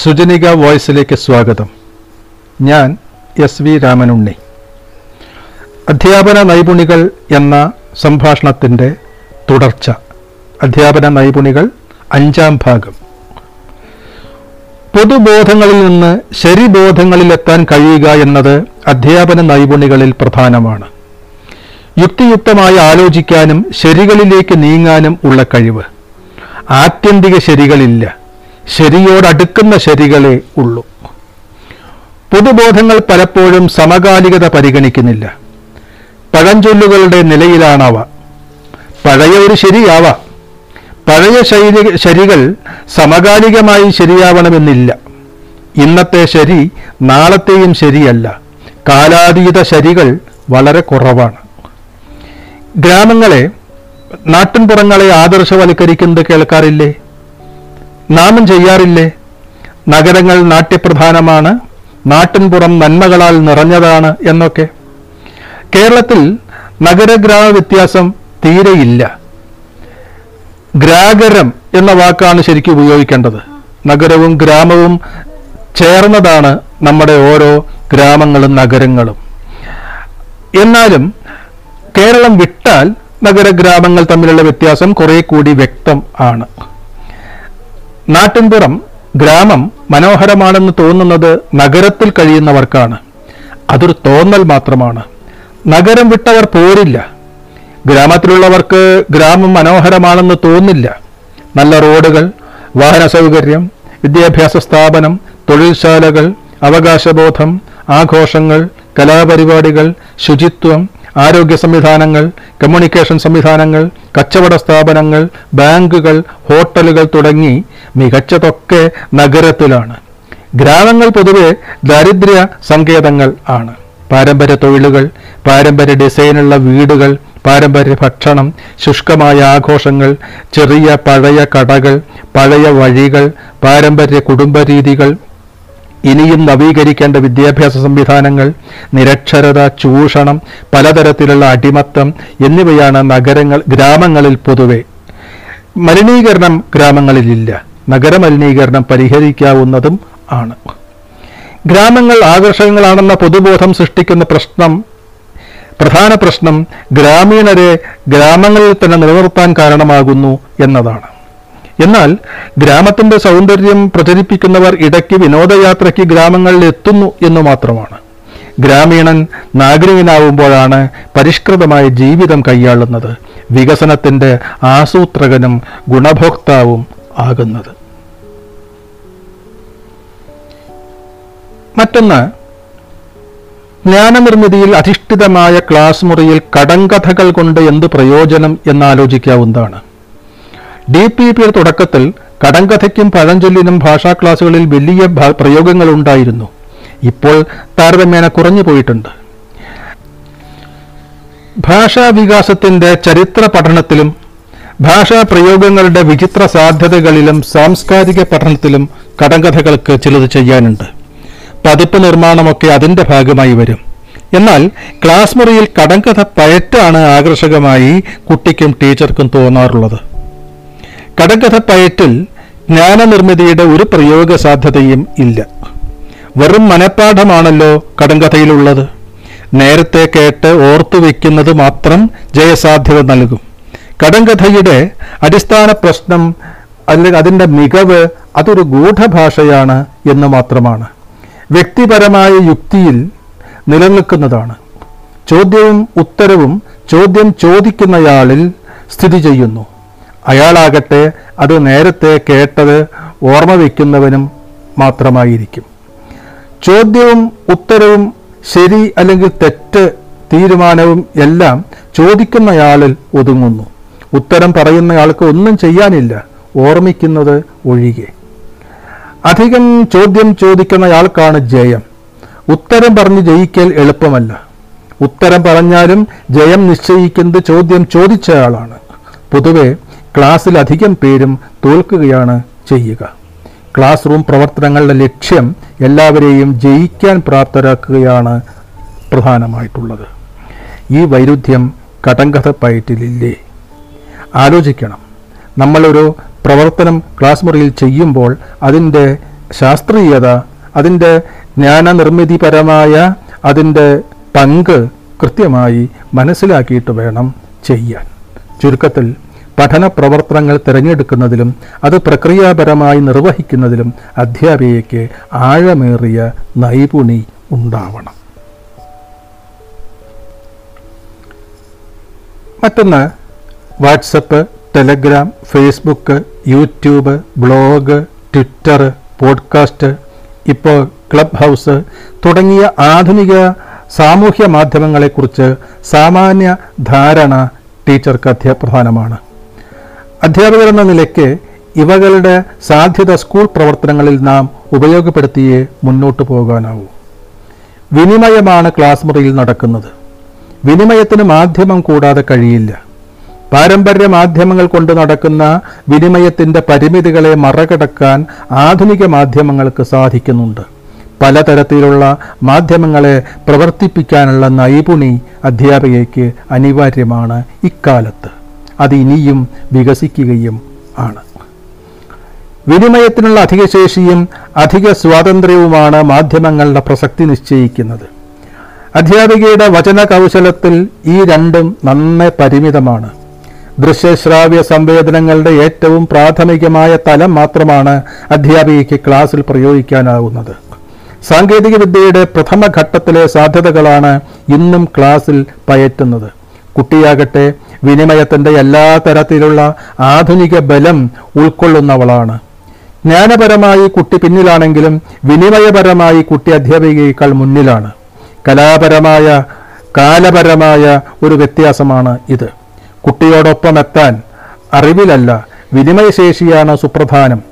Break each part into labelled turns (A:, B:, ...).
A: സുജനിക വോയിസിലേക്ക് സ്വാഗതം. ഞാൻ S V Ramanunni. അധ്യാപന നൈപുണികൾ എന്ന സംഭാഷണത്തിന്റെ തുടർച്ച. അധ്യാപന നൈപുണികൾ അഞ്ചാം ഭാഗം. പൊതുബോധങ്ങളിൽ നിന്ന് ശരിബോധങ്ങളിലെത്താൻ കഴിയുക എന്നത് അധ്യാപന നൈപുണികളിൽ പ്രധാനമാണ്. യുക്തിയുക്തമായി ആലോചിക്കാനും ശരികളിലേക്ക് നീങ്ങാനും ഉള്ള കഴിവ്. ആത്യന്തിക ശരികളില്ല. ശരിയോടടുക്കുന്ന ശരികളെ ഉള്ളൂ. പൊതുബോധങ്ങൾ പലപ്പോഴും സമകാലികത പരിഗണിക്കുന്നില്ല. പഴഞ്ചൊല്ലുകളുടെ നിലയിലാണവ. പഴയ ഒരു ശരിയാവാം. പഴയ ശൈലി ശരികൾ സമകാലികമായി ശരിയാവണമെന്നില്ല. ഇന്നത്തെ ശരി നാളത്തെയും ശരിയല്ല. കാലാതീത ശരികൾ വളരെ കുറവാണ്. ഗ്രാമങ്ങളെ നാട്ടിൻപുറങ്ങളെ ആദർശവൽക്കരിക്കുന്നത് കേൾക്കാറില്ലേ? നാമും ചെയ്യാറില്ലേ? നഗരങ്ങൾ നാട്യപ്രധാനമാണ്. നാട്ടിൻപുറം നന്മകളാൽ നിറഞ്ഞതാണ് എന്നൊക്കെ. കേരളത്തിൽ നഗരഗ്രാമ വ്യത്യാസം തീരെയില്ല. ഗ്രാഗരം എന്ന വാക്കാണ് ശരിക്കും ഉപയോഗിക്കേണ്ടത്. നഗരവും ഗ്രാമവും ചേർന്നതാണ് നമ്മുടെ ഓരോ ഗ്രാമങ്ങളും നഗരങ്ങളും. എന്നാലും കേരളം വിട്ടാൽ നഗരഗ്രാമങ്ങൾ തമ്മിലുള്ള വ്യത്യാസം കുറെ കൂടി വ്യക്തം ആണ്. നാട്ടിൻപുറം ഗ്രാമം മനോഹരമാണെന്ന് തോന്നുന്നത് നഗരത്തിൽ കഴിയുന്നവർക്കാണ്. അതൊരു തോന്നൽ മാത്രമാണ്. നഗരം വിട്ടവർ പോരില്ല. ഗ്രാമത്തിലുള്ളവർക്ക് ഗ്രാമം മനോഹരമാണെന്ന് തോന്നില്ല. നല്ല റോഡുകൾ വാഹന സൗകര്യം വിദ്യാഭ്യാസ സ്ഥാപനം തൊഴിൽശാലകൾ അവകാശബോധം ആഘോഷങ്ങൾ കലാപരിപാടികൾ ശുചിത്വം ആരോഗ്യ സംവിധാനങ്ങൾ കമ്മ്യൂണിക്കേഷൻ സംവിധാനങ്ങൾ കച്ചവട സ്ഥാപനങ്ങൾ ബാങ്കുകൾ ഹോട്ടലുകൾ തുടങ്ങി മികച്ചതൊക്കെ നഗരത്തിലാണ്. ഗ്രാമങ്ങൾ പൊതുവെ ദാരിദ്ര്യ സങ്കേതങ്ങൾ ആണ്. പാരമ്പര്യ തൊഴിലുകൾ പാരമ്പര്യ ഡിസൈനുള്ള വീടുകൾ പാരമ്പര്യ ഭക്ഷണം ശുഷ്കമായ ആഘോഷങ്ങൾ ചെറിയ പഴയ കടകൾ പഴയ വഴികൾ പാരമ്പര്യ കുടുംബരീതികൾ ഇനിയും നവീകരിക്കേണ്ട വിദ്യാഭ്യാസ സംവിധാനങ്ങൾ നിരക്ഷരത ചൂഷണം പലതരത്തിലുള്ള അടിമത്തം എന്നിവയാണ് നഗരങ്ങൾ ഗ്രാമങ്ങളിൽ പൊതുവെ. മലിനീകരണം ഗ്രാമങ്ങളിലില്ല. നഗരമലിനീകരണം പരിഹരിക്കാവുന്നതും ആണ്. ഗ്രാമങ്ങൾ ആകർഷകങ്ങളാണെന്ന പൊതുബോധം സൃഷ്ടിക്കുന്ന പ്രശ്നം പ്രധാന പ്രശ്നം ഗ്രാമീണരെ ഗ്രാമങ്ങളിൽ തന്നെ നിലനിർത്താൻ കാരണമാകുന്നു എന്നതാണ്. എന്നാൽ ഗ്രാമത്തിന്റെ സൗന്ദര്യം പ്രചരിപ്പിക്കുന്നവർ ഇടയ്ക്ക് വിനോദയാത്രയ്ക്ക് ഗ്രാമങ്ങളിൽ എത്തുന്നു എന്ന് മാത്രമാണ്. ഗ്രാമീണൻ നാഗരികനാവുമ്പോഴാണ് പരിഷ്കൃതമായ ജീവിതം കൈയാളുന്നത്. വികസനത്തിന്റെ ആസൂത്രകനും ഗുണഭോക്താവും ആകുന്നത്. മറ്റൊന്ന് ജ്ഞാനനിർമ്മിതിയിൽ അധിഷ്ഠിതമായ ക്ലാസ് മുറിയിൽ കടങ്കഥകൾ കൊണ്ട് എന്ത് പ്രയോജനം എന്നാലോചിക്കാവുന്നതാണ്. ഡി പി പിയുടെ തുടക്കത്തിൽ കടങ്കഥയ്ക്കും പഴഞ്ചൊല്ലിനും ഭാഷാ ക്ലാസുകളിൽ വലിയ പ്രയോഗങ്ങളുണ്ടായിരുന്നു. ഇപ്പോൾ താരതമ്യേന കുറഞ്ഞു പോയിട്ടുണ്ട്. ഭാഷാ വികാസത്തിന്റെ ചരിത്ര പഠനത്തിലും ഭാഷാ പ്രയോഗങ്ങളുടെ വിചിത്ര സാധ്യതകളിലും സാംസ്കാരിക പഠനത്തിലും കടങ്കഥകൾക്ക് ചിലത് ചെയ്യാനുണ്ട്. പതിപ്പ് നിർമ്മാണമൊക്കെ അതിന്റെ ഭാഗമായി വരും. എന്നാൽ ക്ലാസ് മുറിയിൽ കടങ്കഥ പയറ്റാണ് ആകർഷകമായി കുട്ടിക്കും ടീച്ചർക്കും തോന്നാറുള്ളത്. കടങ്കഥ പയറ്റിൽ ജ്ഞാനനിർമ്മിതിയുടെ ഒരു പ്രയോഗ സാധ്യതയും ഇല്ല. വെറും മനഃപ്പാഠമാണല്ലോ കടങ്കഥയിലുള്ളത്. നേരത്തെ കേട്ട് ഓർത്തു വയ്ക്കുന്നത് മാത്രം ജയസാധ്യത നൽകും. കടങ്കഥയുടെ അടിസ്ഥാന പ്രശ്നം അല്ലെങ്കിൽ അതിന്റെ മികവ് അതൊരു ഗൂഢഭാഷയാണ് എന്ന് മാത്രമാണ്. വ്യക്തിപരമായ യുക്തിയിൽ നിലനിൽക്കുന്നതാണ്. ചോദ്യവും ഉത്തരവും ചോദ്യം ചോദിക്കുന്നയാളിൽ സ്ഥിതി ചെയ്യുന്നു. അയാളാകട്ടെ അത് നേരത്തെ കേട്ടത് ഓർമ്മ വയ്ക്കുന്നവനും മാത്രമായിരിക്കും. ചോദ്യവും ഉത്തരവും ശരി അല്ലെങ്കിൽ തെറ്റ് തീരുമാനവും എല്ലാം ചോദിക്കുന്നയാളിൽ ഒതുങ്ങുന്നു. ഉത്തരം പറയുന്നയാൾക്ക് ഒന്നും ചെയ്യാനില്ല. ഓർമ്മിക്കുന്നത് ഒഴികെ. അധികം ചോദ്യം ചോദിക്കുന്നയാൾക്കാണ് ജയം. ഉത്തരം പറഞ്ഞ് ജയിക്കൽ എളുപ്പമല്ല. ഉത്തരം പറഞ്ഞാലും ജയം നിശ്ചയിക്കുന്നത് ചോദ്യം ചോദിച്ചയാളാണ്. പൊതുവെ ക്ലാസ്സിൽ അധികം പേരും തോൽക്കുകയാണ് ചെയ്യുക. ക്ലാസ് റൂം പ്രവർത്തനങ്ങളുടെ ലക്ഷ്യം എല്ലാവരെയും ജയിക്കാൻ പ്രാപ്തരാക്കുകയാണ് പ്രധാനമായിട്ടുള്ളത്. ഈ വൈരുദ്ധ്യം കടങ്കഥ പയറ്റിലില്ലേ? ആലോചിക്കണം. നമ്മളൊരു പ്രവർത്തനം ക്ലാസ് മുറിയിൽ ചെയ്യുമ്പോൾ അതിന്റെ ശാസ്ത്രീയത അതിന്റെ ജ്ഞാനനിർമ്മിതിപരമായ അതിന്റെ പങ്ക് കൃത്യമായി മനസ്സിലാക്കിയിട്ട് വേണം ചെയ്യാൻ. ചുരുക്കത്തിൽ പഠന പ്രവർത്തനങ്ങൾ തിരഞ്ഞെടുക്കുന്നതിലും അത് പ്രക്രിയാപരമായി നിർവഹിക്കുന്നതിലും അധ്യാപികയ്ക്ക് ആഴമേറിയ നൈപുണി ഉണ്ടാവണം. മറ്റൊന്ന് WhatsApp Telegram Facebook YouTube blog Twitter podcast ഇപ്പോൾ ക്ലബ് ഹൗസ് തുടങ്ങിയ ആധുനിക സാമൂഹ്യ മാധ്യമങ്ങളെക്കുറിച്ച് സാമാന്യ ധാരണ ടീച്ചർക്ക് അധ്യാപ്രധാനമാണ് അധ്യാപകർ എന്ന നിലയ്ക്ക് ഇവകളുടെ സാധ്യത സ്കൂൾ പ്രവർത്തനങ്ങളിൽ നാം ഉപയോഗപ്പെടുത്തിയേ മുന്നോട്ടു പോകാനാവൂ. വിനിമയമാണ് ക്ലാസ് മുറിയിൽ നടക്കുന്നത്. വിനിമയത്തിന് മാധ്യമം കൂടാതെ കഴിയില്ല. പാരമ്പര്യ മാധ്യമങ്ങൾ കൊണ്ട് നടക്കുന്ന വിനിമയത്തിന്റെ പരിമിതികളെ മറികടക്കാൻ ആധുനിക മാധ്യമങ്ങൾക്ക് സാധിക്കുന്നുണ്ട്. പലതരത്തിലുള്ള മാധ്യമങ്ങളെ പ്രവർത്തിപ്പിക്കാനുള്ള നൈപുണി അധ്യാപികയ്ക്ക് അനിവാര്യമാണ് ഇക്കാലത്ത്. അത് ഇനിയും വികസിക്കുകയും ആണ്. വിനിമയത്തിനുള്ള അധിക ശേഷിയും അധിക സ്വാതന്ത്ര്യവുമാണ് മാധ്യമങ്ങളുടെ പ്രസക്തി നിശ്ചയിക്കുന്നത്. അധ്യാപികയുടെ വചന കൗശലത്തിൽ ഈ രണ്ടും നന്നെ പരിമിതമാണ്. ദൃശ്യശ്രാവ്യ സംവേദനങ്ങളുടെ ഏറ്റവും പ്രാഥമികമായ തലം മാത്രമാണ് അധ്യാപികയ്ക്ക് ക്ലാസ്സിൽ പ്രയോഗിക്കാനാവുന്നത്. സാങ്കേതികവിദ്യയുടെ പ്രഥമ ഘട്ടത്തിലെ സാധ്യതകളാണ് ഇന്നും ക്ലാസ്സിൽ പയറ്റുന്നത്. കുട്ടിയാകട്ടെ വിനിമയത്തിന്റെ എല്ലാ തരത്തിലുള്ള ആധുനിക ബലം ഉൾക്കൊള്ളുന്നവളാണ്. ജ്ഞാനപരമായി കുട്ടി പിന്നിലാണെങ്കിലും വിനിമയപരമായി കുട്ടി അധ്യാപികയേക്കാൾ മുന്നിലാണ്. കലാപരമായ കാലപരമായ ഒരു വ്യത്യാസമാണ് ഇത്. കുട്ടിയോടൊപ്പം എത്താൻ അറിവിലല്ല വിനിമയശേഷിയാണ് സുപ്രധാനം.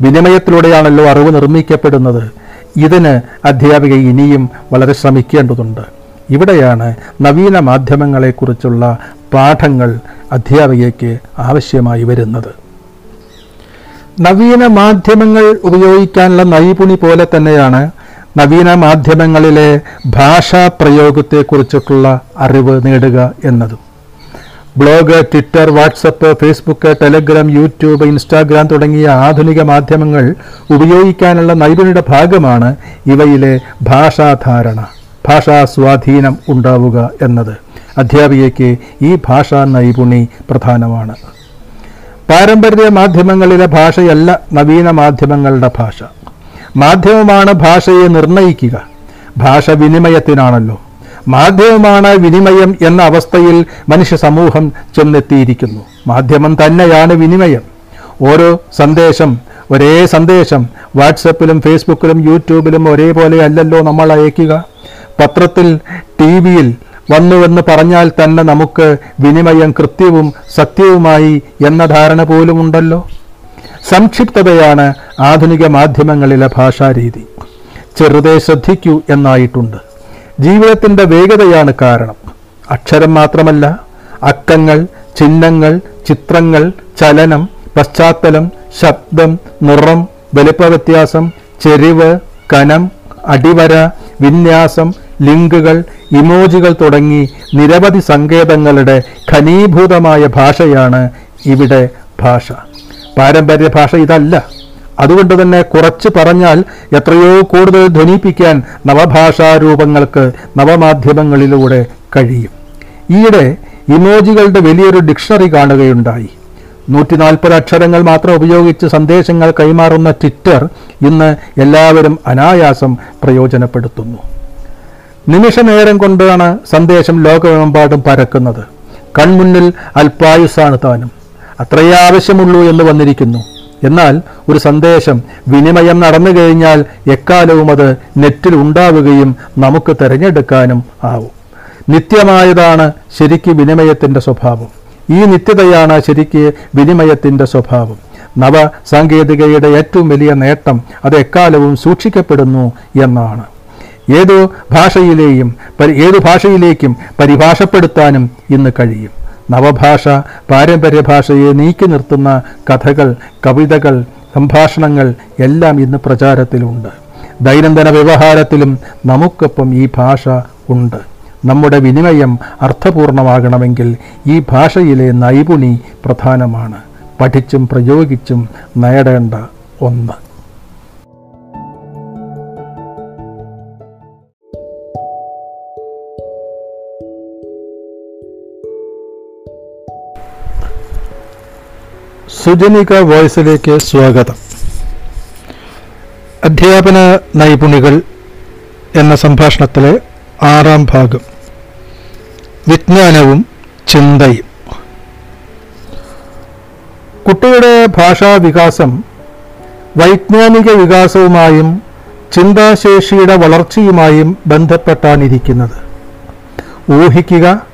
A: വിനിമയത്തിലൂടെയാണല്ലോ അറിവ് നിർമ്മിക്കപ്പെടുന്നത്. ഇതിന് അധ്യാപിക ഇനിയും വളരെ ശ്രമിക്കേണ്ടതുണ്ട്. ഇവിടെയാണ് നവീന മാധ്യമങ്ങളെക്കുറിച്ചുള്ള പാഠങ്ങൾ അധ്യാപികയ്ക്ക് ആവശ്യമായി വരുന്നത്. നവീന മാധ്യമങ്ങൾ ഉപയോഗിക്കാനുള്ള നൈപുണി പോലെ തന്നെയാണ് നവീന മാധ്യമങ്ങളിലെ ഭാഷാ പ്രയോഗത്തെക്കുറിച്ചിട്ടുള്ള അറിവ് നേടുക എന്നതും. Blog Twitter WhatsApp Facebook Telegram YouTube Instagram തുടങ്ങിയ ആധുനിക മാധ്യമങ്ങൾ ഉപയോഗിക്കാനുള്ള നൈപുണിയുടെ ഭാഗമാണ് ഇവയിലെ ഭാഷാധാരണ. ഭാഷാ സ്വാധീനം ഉണ്ടാവുക എന്നത് അധ്യാപികയ്ക്ക് ഈ ഭാഷാ നൈപുണി പ്രധാനമാണ്. പാരമ്പര്യ മാധ്യമങ്ങളിലെ ഭാഷയല്ല നവീന മാധ്യമങ്ങളുടെ ഭാഷ. മാധ്യമമാണ് ഭാഷയെ നിർണയിക്കുക. ഭാഷ വിനിമയത്തിനാണല്ലോ മാധ്യമമാണ് വിനിമയം എന്ന അവസ്ഥയിൽ മനുഷ്യ സമൂഹം ചെന്നെത്തിയിരിക്കുന്നു. മാധ്യമം തന്നെയാണ് വിനിമയം. ഓരോ സന്ദേശം ഒരേ സന്ദേശം വാട്സപ്പിലും ഫേസ്ബുക്കിലും യൂട്യൂബിലും ഒരേപോലെ അല്ലല്ലോ നമ്മൾ അയക്കുക. പത്രത്തിൽ ടി വിയിൽ വന്നുവെന്ന് പറഞ്ഞാൽ തന്നെ നമുക്ക് വിനിമയം കൃത്യവും സത്യവുമായി എന്ന ധാരണ പോലും ഉണ്ടല്ലോ സംക്ഷിപ്തതയാണ് ആധുനിക മാധ്യമങ്ങളിലെ ഭാഷാരീതി. ചെറുതെ ശ്രദ്ധിക്കൂ എന്നായിട്ടുണ്ട്. ജീവിതത്തിന്റെ വേഗതയാണ് കാരണം. അക്ഷരം മാത്രമല്ല അക്കങ്ങൾ ചിഹ്നങ്ങൾ ചിത്രങ്ങൾ ചലനം പശ്ചാത്തലം ശബ്ദം നിറം വലിപ്പവ്യത്യാസം ചെരിവ് കനം അടിവര വിന്യാസം ലിങ്കുകൾ ഇമോജികൾ തുടങ്ങി നിരവധി സങ്കേതങ്ങളുടെ ഘനീഭൂതമായ ഭാഷയാണ് ഇവിടെ ഭാഷ. പാരമ്പര്യ ഭാഷ ഇതല്ല. അതുകൊണ്ട് തന്നെ കുറച്ച് പറഞ്ഞാൽ എത്രയോ കൂടുതൽ ധ്വനിപ്പിക്കാൻ നവഭാഷാരൂപങ്ങൾക്ക് നവമാധ്യമങ്ങളിലൂടെ കഴിയും. ഈയിടെ ഇമോജികളുടെ വലിയൊരു ഡിക്ഷണറി കാണുകയുണ്ടായി. നൂറ്റി നാൽപ്പത് അക്ഷരങ്ങൾ മാത്രം ഉപയോഗിച്ച് സന്ദേശങ്ങൾ കൈമാറുന്ന ട്വിറ്റർ ഇന്ന് എല്ലാവരും അനായാസം പ്രയോജനപ്പെടുത്തുന്നു. നിമിഷനേരം കൊണ്ടാണ് സന്ദേശം ലോകമെമ്പാടും പരക്കുന്നത്. കൺമുന്നിൽ അല്പായുസാണ് താനും. അത്രയേ ആവശ്യമുള്ളൂ എന്ന് വന്നിരിക്കുന്നു. എന്നാൽ ഒരു സന്ദേശം വിനിമയം നടന്നു കഴിഞ്ഞാൽ എക്കാലവും അത് നെറ്റിൽ ഉണ്ടാവുകയും നമുക്ക് തിരഞ്ഞെടുക്കാനും ആവും. നിത്യമായതാണ് ശരിക്ക് വിനിമയത്തിന്റെ സ്വഭാവം. ഈ നിത്യതയാണ് ശരിക്ക് വിനിമയത്തിന്റെ സ്വഭാവം. നവ സാങ്കേതികയുടെ ഏറ്റവും വലിയ നേട്ടം അത് എക്കാലവും സൂക്ഷിക്കപ്പെടുന്നു എന്നാണ്. ഏതു ഭാഷയിലെയും പരി- ഏതു ഭാഷയിലേക്കും പരിഭാഷപ്പെടുത്താനും ഇന്ന് കഴിയും. നവഭാഷ പാരമ്പര്യ ഭാഷയെ നീക്കി നിർത്തുന്ന കഥകൾ കവിതകൾ സംഭാഷണങ്ങൾ എല്ലാം ഇന്ന് പ്രചാരത്തിലുണ്ട്. ദൈനംദിന വ്യവഹാരത്തിലും നമുക്കൊപ്പം ഈ ഭാഷ ഉണ്ട്. നമ്മുടെ വിനിമയം അർത്ഥപൂർണമാകണമെങ്കിൽ ഈ ഭാഷയിലെ നൈപുണി പ്രധാനമാണ്. പഠിച്ചും പ്രയോഗിച്ചും നേടേണ്ട ഒന്ന്. സുജനിക വോയിസിലേക്ക് സ്വാഗതം. അധ്യാപന നൈപുണികൾ എന്ന സംഭാഷണത്തിലെ ആറാം ഭാഗം. വിജ്ഞാനവും ചിന്തയും. കുട്ടിയുടെ ഭാഷാ വികാസം വൈജ്ഞാനിക വികാസവുമായും ചിന്താശേഷിയുടെ വളർച്ചയുമായും ബന്ധപ്പെട്ടാണിരിക്കുന്നത്. ഊഹിക്കുക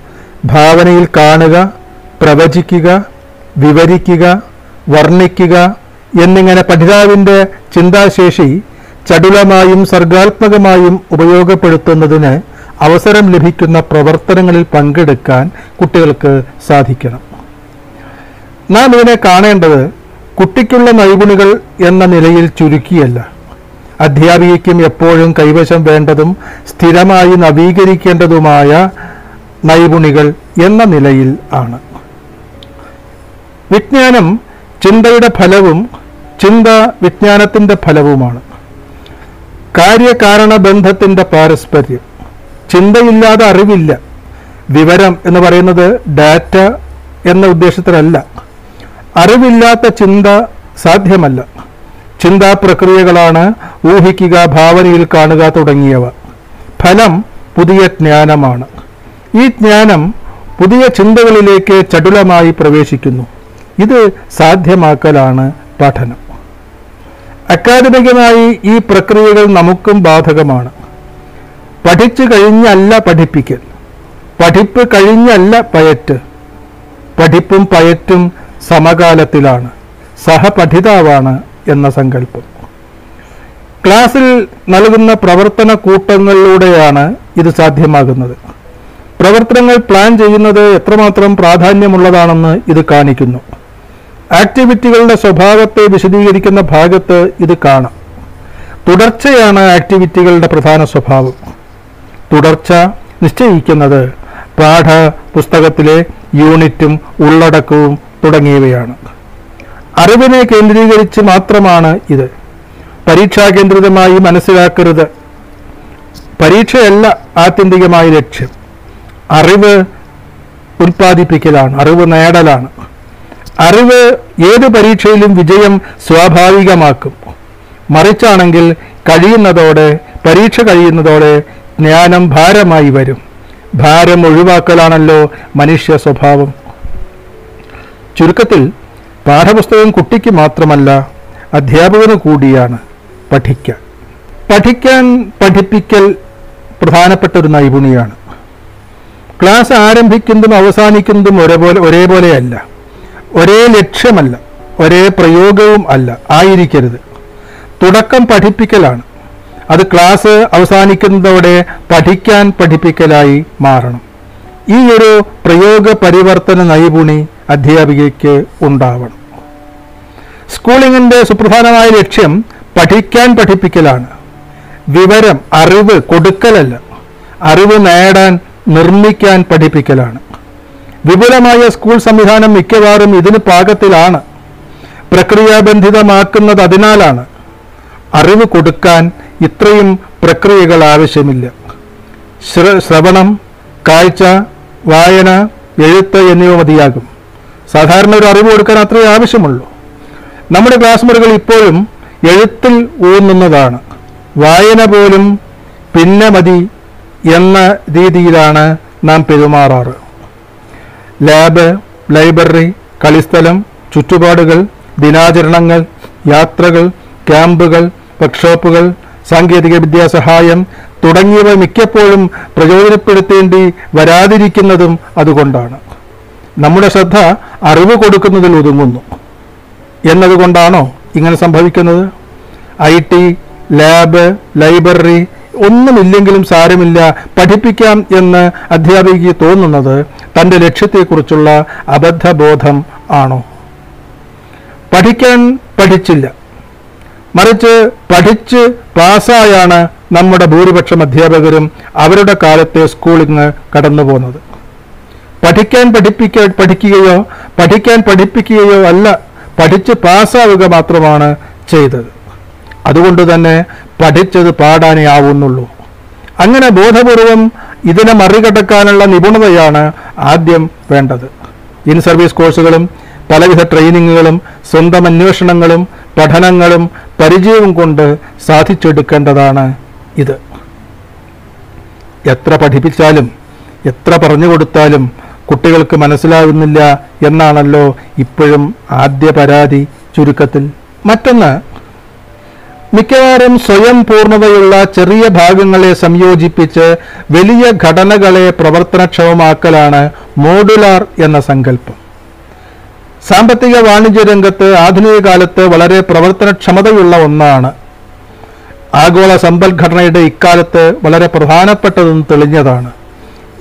A: ഭാവനയിൽ കാണുക പ്രവചിക്കുക വിവരിക്കുക വർണിക്കുക എന്നിങ്ങനെ പഠിതാവിന്റെ ചിന്താശേഷി ചടുലമായും സർഗാത്മകമായും ഉപയോഗപ്പെടുത്തുന്നതിന് അവസരം ലഭിക്കുന്ന പ്രവർത്തനങ്ങളിൽ പങ്കെടുക്കാൻ കുട്ടികൾക്ക് സാധിക്കണം. നാം ഇതിനെ കാണേണ്ടത് കുട്ടിക്കുള്ള നൈപുണികൾ എന്ന നിലയിൽ ചുരുക്കിയല്ല. അധ്യാപികയ്ക്കും എപ്പോഴും കൈവശം വേണ്ടതും സ്ഥിരമായി നവീകരിക്കേണ്ടതുമായ നൈപുണികൾ എന്ന നിലയിൽ ആണ്. വിജ്ഞാനം ചിന്തയുടെ ഫലവും ചിന്ത വിജ്ഞാനത്തിന്റെ ഫലവുമാണ്. കാര്യകാരണ ബന്ധത്തിന്റെ പാരസ്പര്യം. ചിന്തയില്ലാതെ അറിവില്ല. വിവരം എന്ന് പറയുന്നത് ഡാറ്റ എന്ന ഉദ്ദേശത്തിലല്ല. അറിവില്ലാത്ത ചിന്ത സാധ്യമല്ല. ചിന്താ പ്രക്രിയകളാണ് ഊഹിക്കുക ഭാവനയിൽ കാണുക തുടങ്ങിയവ. ഫലം പുതിയ ജ്ഞാനമാണ്. ഈ ജ്ഞാനം പുതിയ ചിന്തകളിലേക്ക് ചടുലമായി പ്രവേശിക്കുന്നു. ഇത് സാധ്യമാക്കലാണ് പഠനം. അക്കാദമികമായി ഈ പ്രക്രിയകൾ നമുക്കും ബാധകമാണ്. പഠിച്ചു കഴിഞ്ഞല്ല പഠിപ്പിക്കൽ. പഠിപ്പ് കഴിഞ്ഞല്ല പയറ്റ്. പഠിപ്പും പയറ്റും സമകാലത്തിലാണ്. സഹപഠിതാവാണ് എന്ന സങ്കല്പം. ക്ലാസ്സിൽ നൽകുന്ന പ്രവർത്തന കൂട്ടങ്ങളിലൂടെയാണ് ഇത് സാധ്യമാകുന്നത്. പ്രവർത്തനങ്ങൾ പ്ലാൻ ചെയ്യുന്നത് എത്രമാത്രം പ്രാധാന്യമുള്ളതാണെന്ന് ഇത് കാണിക്കുന്നു. ആക്ടിവിറ്റികളുടെ സ്വഭാവത്തെ വിശദീകരിക്കുന്ന ഭാഗത്ത് ഇത് കാണാം. തുടർച്ചയാണ് ആക്ടിവിറ്റികളുടെ പ്രധാന സ്വഭാവം. തുടർച്ച നിശ്ചയിക്കുന്നത് പാഠ പുസ്തകത്തിലെ യൂണിറ്റും ഉള്ളടക്കവും തുടങ്ങിയവയാണ്. അറിവിനെ കേന്ദ്രീകരിച്ച് മാത്രമാണ് ഇത്. പരീക്ഷാ കേന്ദ്രിതമായി മനസ്സിലാക്കരുത്. പരീക്ഷയല്ല ആത്യന്തികമായ ലക്ഷ്യം. അറിവ് ഉൽപ്പാദിപ്പിക്കലാണ് അറിവ് നേടലാണ്. അറിവ് ഏത് പരീക്ഷയിലും വിജയം സ്വാഭാവികമാക്കും. മറിച്ചാണെങ്കിൽ കഴിയുന്നതോടെ പരീക്ഷ കഴിയുന്നതോടെ ജ്ഞാനം ഭാരമായി വരും. ഭാരം ഒഴിവാക്കലാണല്ലോ മനുഷ്യ സ്വഭാവം. ചുരുക്കത്തിൽ പാഠപുസ്തകം കുട്ടിക്ക് മാത്രമല്ല അധ്യാപകന് കൂടിയാണ് പഠിക്കാൻ. പഠിക്കാൻ പഠിപ്പിക്കൽ പ്രധാനപ്പെട്ട ഒരു നൈപുണിയാണ്. ക്ലാസ് ആരംഭിക്കുന്നതും അവസാനിക്കുന്നതും ഒരേപോലെ ഒരേപോലെയല്ല. ഒരേ ലക്ഷ്യമല്ല ഒരേ പ്രയോഗവും അല്ല ആയിരിക്കരുത്. തുടക്കം പഠിപ്പിക്കലാണ്. അത് ക്ലാസ് അവസാനിക്കുന്നതോടെ പഠിക്കാൻ പഠിപ്പിക്കലായി മാറണം. ഈ ഒരു പ്രയോഗ പരിവർത്തന നൈപുണി അധ്യാപികയ്ക്ക് ഉണ്ടാവണം. സ്കൂളിങ്ങിന്റെ സുപ്രധാനമായ ലക്ഷ്യം പഠിക്കാൻ പഠിപ്പിക്കലാണ്. വിവരം അറിവ് കൊടുക്കലല്ല. അറിവ് നേടാൻ നിർമ്മിക്കാൻ പഠിപ്പിക്കലാണ്. വിപുലമായ സ്കൂൾ സംവിധാനം മിക്കവാറും ഇതിന് പാകത്തിലാണ്. പ്രക്രിയാബന്ധിതമാക്കുന്നത് അതിനാലാണ്. അറിവ് കൊടുക്കാൻ ഇത്രയും പ്രക്രിയകൾ ആവശ്യമില്ല. ശ്ര- ശ്രവണം കാഴ്ച വായന എഴുത്ത് എന്നിവ മതിയാകും. സാധാരണ ഒരു അറിവ് കൊടുക്കാൻ അത്രയേ ആവശ്യമുള്ളൂ. നമ്മുടെ ക്ലാസ് മുറികൾ ഇപ്പോഴും എഴുത്തിൽ ഊന്നുന്നതാണ്. വായന പോലും പിന്നെ മതി എന്ന രീതിയിലാണ് നാം പെരുമാറാറ്. ലാബ് ലൈബ്രറി കളിസ്ഥലം ചുറ്റുപാടുകൾ ദിനാചരണങ്ങൾ യാത്രകൾ ക്യാമ്പുകൾ വർക്ക്ഷോപ്പുകൾ സാങ്കേതിക വിദ്യാ സഹായം തുടങ്ങിയവ മിക്കപ്പോഴും പ്രയോജനപ്പെടുത്തേണ്ടി വരാതിരിക്കുന്നതും അതുകൊണ്ടാണ്. നമ്മുടെ ശ്രദ്ധ അറിവ് കൊടുക്കുന്നതിൽ ഒതുങ്ങുന്നു. എന്നതുകൊണ്ടാണോ ഇങ്ങനെ സംഭവിക്കുന്നത്? ഐ ടി ലാബ് ലൈബ്രറി ഒന്നുമില്ലെങ്കിലും സാരമില്ല. പഠിപ്പിക്കാം എന്ന് അധ്യാപികയ്ക്ക് തോന്നുന്നത് തന്റെ ലക്ഷ്യത്തെക്കുറിച്ചുള്ള അബദ്ധബോധം ആണോ? പഠിക്കാൻ പഠിച്ചില്ല. മറിച്ച് പഠിച്ച് പാസ്സായാണ് നമ്മുടെ ഭൂരിപക്ഷം അധ്യാപകരും അവരുടെ കാലത്തെ സ്കൂളിങ് കടന്നു പോകുന്നത് പഠിക്കാൻ പഠിപ്പിക്ക പഠിക്കുകയോ പഠിക്കാൻ പഠിപ്പിക്കുകയോ അല്ല പഠിച്ച് പാസ്സാവുക മാത്രമാണ് ചെയ്തത്. അതുകൊണ്ട് തന്നെ പഠിച്ചത് പാടാനേ ആവുന്നുള്ളൂ അങ്ങനെ ബോധപൂർവം ഇതിനെ മറികടക്കാനുള്ള നിപുണതയാണ് ആദ്യം വേണ്ടത്. ഇൻ സർവീസ് കോഴ്സുകളും പലവിധ ട്രെയിനിങ്ങുകളും സ്വന്തം അന്വേഷണങ്ങളും പഠനങ്ങളും പരിചയവും കൊണ്ട് സാധിച്ചെടുക്കേണ്ടതാണ് ഇത്. എത്ര പഠിപ്പിച്ചാലും എത്ര പറഞ്ഞു കൊടുത്താലും കുട്ടികൾക്ക് മനസ്സിലാകുന്നില്ല എന്നാണല്ലോ ഇപ്പോഴും ആദ്യ പരാതി ചുരുക്കത്തിൽ. മറ്റൊന്ന് മിക്കവാറും സ്വയം പൂർണതയുള്ള ചെറിയ ഭാഗങ്ങളെ സംയോജിപ്പിച്ച് വലിയ ഘടനകളെ പ്രവർത്തനക്ഷമമാക്കലാണ് മോഡുലാർ എന്ന സങ്കല്പം. സാമ്പത്തിക വാണിജ്യ രംഗത്ത് ആധുനിക കാലത്ത് വളരെ പ്രവർത്തനക്ഷമതയുള്ള ഒന്നാണ്. ആഗോള സമ്പദ്ഘടനയുടെ ഇക്കാലത്ത് വളരെ പ്രധാനപ്പെട്ടതെന്ന് തെളിഞ്ഞതാണ്.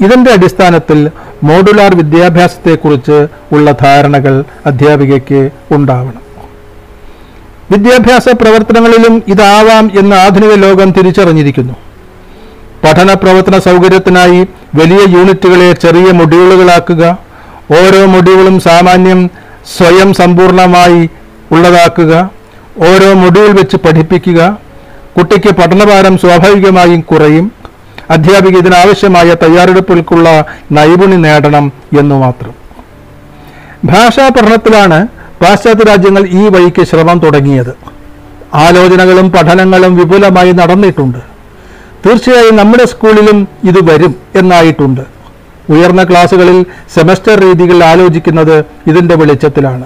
A: ഇതിന്റെ അടിസ്ഥാനത്തിൽ മോഡുലാർ വിദ്യാഭ്യാസത്തെക്കുറിച്ച് ഉള്ള ധാരണകൾ അധ്യാപികയ്ക്ക് ഉണ്ടാവണം. വിദ്യാഭ്യാസ പ്രവർത്തനങ്ങളിലും ഇതാവാം എന്ന് ആധുനിക ലോകം തിരിച്ചറിഞ്ഞിരിക്കുന്നു. പഠന പ്രവർത്തന സൗകര്യത്തിനായി വലിയ യൂണിറ്റുകളെ ചെറിയ മൊഡ്യൂളുകളാക്കുക ഓരോ മൊഡ്യൂളും സാമാന്യം സ്വയം സമ്പൂർണമായി ഉള്ളതാക്കുക ഓരോ മൊഡ്യൂൾ വെച്ച് പഠിപ്പിക്കുക കുട്ടിക്ക് പഠനഭാരം സ്വാഭാവികമായും കുറയും അധ്യാപിക ഇതിനാവശ്യമായ തയ്യാറെടുപ്പുകൾക്കുള്ള നൈപുണി നേടണം എന്നു മാത്രം. ഭാഷാ പഠനത്തിലാണ് പാശ്ചാത്യ രാജ്യങ്ങൾ ഈ വഴിക്ക് ശ്രമം തുടങ്ങിയത്. ആലോചനകളും പഠനങ്ങളും വിപുലമായി നടന്നിട്ടുണ്ട്. തീർച്ചയായും നമ്മുടെ സ്കൂളിലും ഇത് വരും എന്നായിട്ടുണ്ട്. ഉയർന്ന ക്ലാസ്സുകളിൽ സെമസ്റ്റർ രീതികൾ ആലോചിക്കുന്നത് ഇതിന്റെ വെളിച്ചത്തിലാണ്.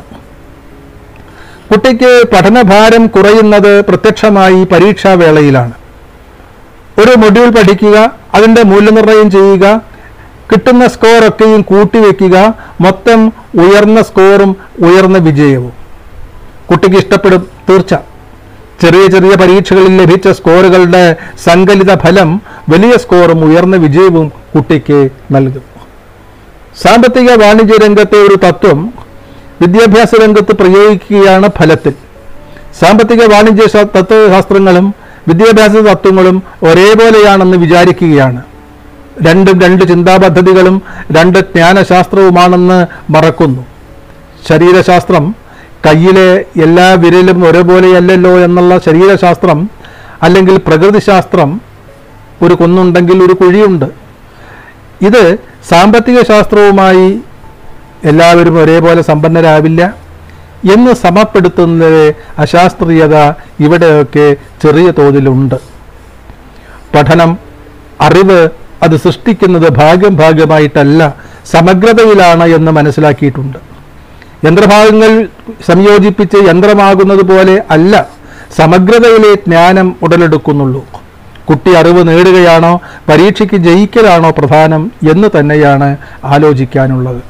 A: കുട്ടിക്ക് പഠനഭാരം കുറയുന്നത് പ്രത്യക്ഷമായി പരീക്ഷാവേളയിലാണ്. ഒരു മൊഡ്യൂൾ പഠിക്കുക അതിന്റെ മൂല്യനിർണയം ചെയ്യുക കിട്ടുന്ന സ്കോറൊക്കെയും കൂട്ടിവെക്കുക മൊത്തം ഉയർന്ന സ്കോറും ഉയർന്ന വിജയവും. കുട്ടിക്ക് ഇഷ്ടപ്പെടും തീർച്ച. ചെറിയ ചെറിയ പരീക്ഷകളിൽ ലഭിച്ച സ്കോറുകളുടെ സങ്കലിത ഫലം വലിയ സ്കോറും ഉയർന്ന വിജയവും കുട്ടിക്ക് നൽകും. സാമ്പത്തിക വാണിജ്യ രംഗത്തെ ഒരു തത്വം വിദ്യാഭ്യാസ രംഗത്ത് പ്രയോഗിക്കുകയാണ് ഫലത്തിൽ. സാമ്പത്തിക വാണിജ്യ തത്വശാസ്ത്രങ്ങളും വിദ്യാഭ്യാസ തത്വങ്ങളും ഒരേപോലെയാണെന്ന് വിചാരിക്കുകയാണ്. രണ്ടും രണ്ട് ചിന്താപദ്ധതികളും രണ്ട് ജ്ഞാനശാസ്ത്രവുമാണെന്ന് മറക്കുന്നു. ശരീരശാസ്ത്രം കയ്യിലെ എല്ലാ വിരലും ഒരേപോലെയല്ലല്ലോ എന്നുള്ള ശരീരശാസ്ത്രം അല്ലെങ്കിൽ പ്രകൃതിശാസ്ത്രം ഒരു കുന്നുണ്ടെങ്കിൽ ഒരു കുഴിയുണ്ട്. ഇത് സാമ്പത്തിക ശാസ്ത്രവുമായി എല്ലാവരും ഒരേപോലെ സമ്പന്നരാവില്ല. എന്ന് സമപ്പെടുത്തുന്നതിലെ അശാസ്ത്രീയത ഇവിടെയൊക്കെ ചെറിയ തോതിലുണ്ട്. പഠനം അറിവ് അത് സൃഷ്ടിക്കുന്നത് ഭാഗം ഭാഗമായിട്ടല്ല സമഗ്രതയിലാണ് എന്ന് മനസ്സിലാക്കിയിട്ടുണ്ട്. യന്ത്രഭാഗങ്ങൾ സംയോജിപ്പിച്ച് യന്ത്രമാകുന്നത് പോലെ അല്ല സമഗ്രതയിലെ ജ്ഞാനം ഉടലെടുക്കുന്നുള്ളൂ. കുട്ടി അറിവ് നേടുകയാണോ പരീക്ഷയ്ക്ക് ജയിക്കലാണോ പ്രധാനം എന്ന് തന്നെയാണ് ആലോചിക്കാനുള്ളത്.